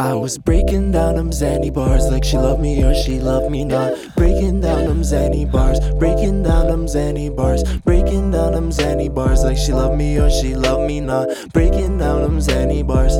I was breaking down them Xanny bars like she loved me or she loved me not. Breaking down them Xanny bars, breaking down them Xanny bars, breaking down them Xanny bars like she loved me or she loved me not. Breaking down them Xanny bars.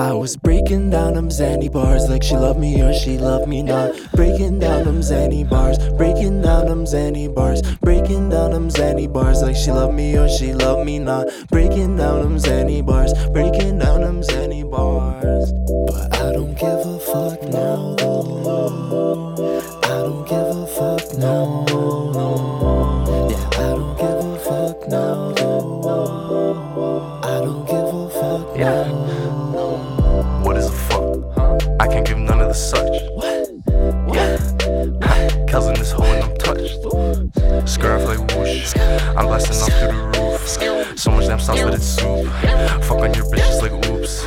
I was breaking down them Xanny bars like she loved me or she loved me not. Breaking down them Xanny bars, breaking down them Xanny bars, breaking down them Xanny bars like she loved me or she loved me not. Breaking down them Xanny bars, breaking down them Xanny bars. But I don't give a fuck now. I don't give a fuck now. Yeah, I don't give a fuck now. I don't give a fuck now. What such. What? What? Yeah. Kells in this hole and I'm touched. Scurf like whoosh. I'm blasting off through the roof. So much damn sauce, but it's soup. Fuck on your bitches like oops.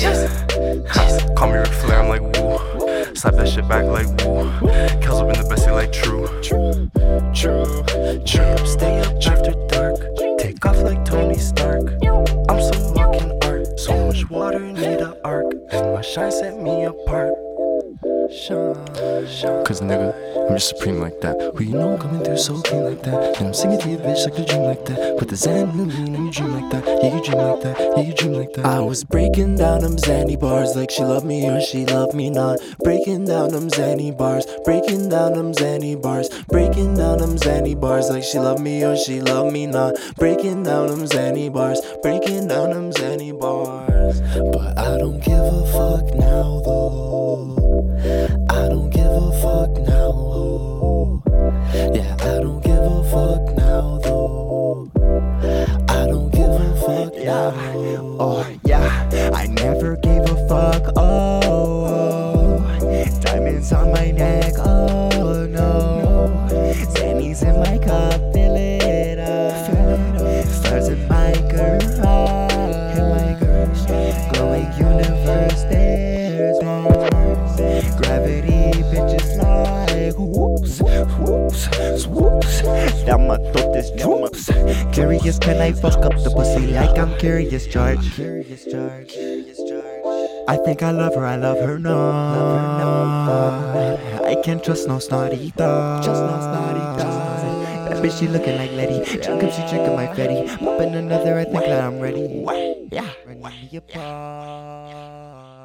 Yeah. Call me Ric Flair, I'm like woo. Slap that shit back like woo. Kells up in the bestie like true. True, true, true. Stay up after dark. Take off like Tony Stark. I'm so fucking art. So much water need a arc. And my shine set me apart. Shine, shine. Cause nigga, I'm just supreme like that. Who you know I'm coming through so clean like that. And I'm singing to your bitch like a dream like that. With the Zen and the lean and you dream like that. Yeah, you dream like that. Yeah, you dream like that. I was breaking down them Xanny bars like she loved me or she loved me not. Breaking down them Xanny bars, breaking down them Xanny bars, breaking down them Xanny bars like she loved me or she loved me not. Breaking down them Xanny bars, breaking down them Xanny bars. But I don't give a fuck now though. I don't give a fuck now. oh. Yeah, I don't give a fuck now though. I don't give a fuck now. Oh yeah, I never gave a fuck. Oh, diamonds on my neck. Oh Bitches like whoops, whoops, whoops. That my thought is troops. Curious, can I fuck up the pussy like I'm curious, George? I think I love her, I love her no. I can't trust no snotty thought. Just no snotty. That bitch, she looking like Letty. Drunk up, she drinking my Fetty. Popping another, I think that I'm ready. Yeah. Me apart.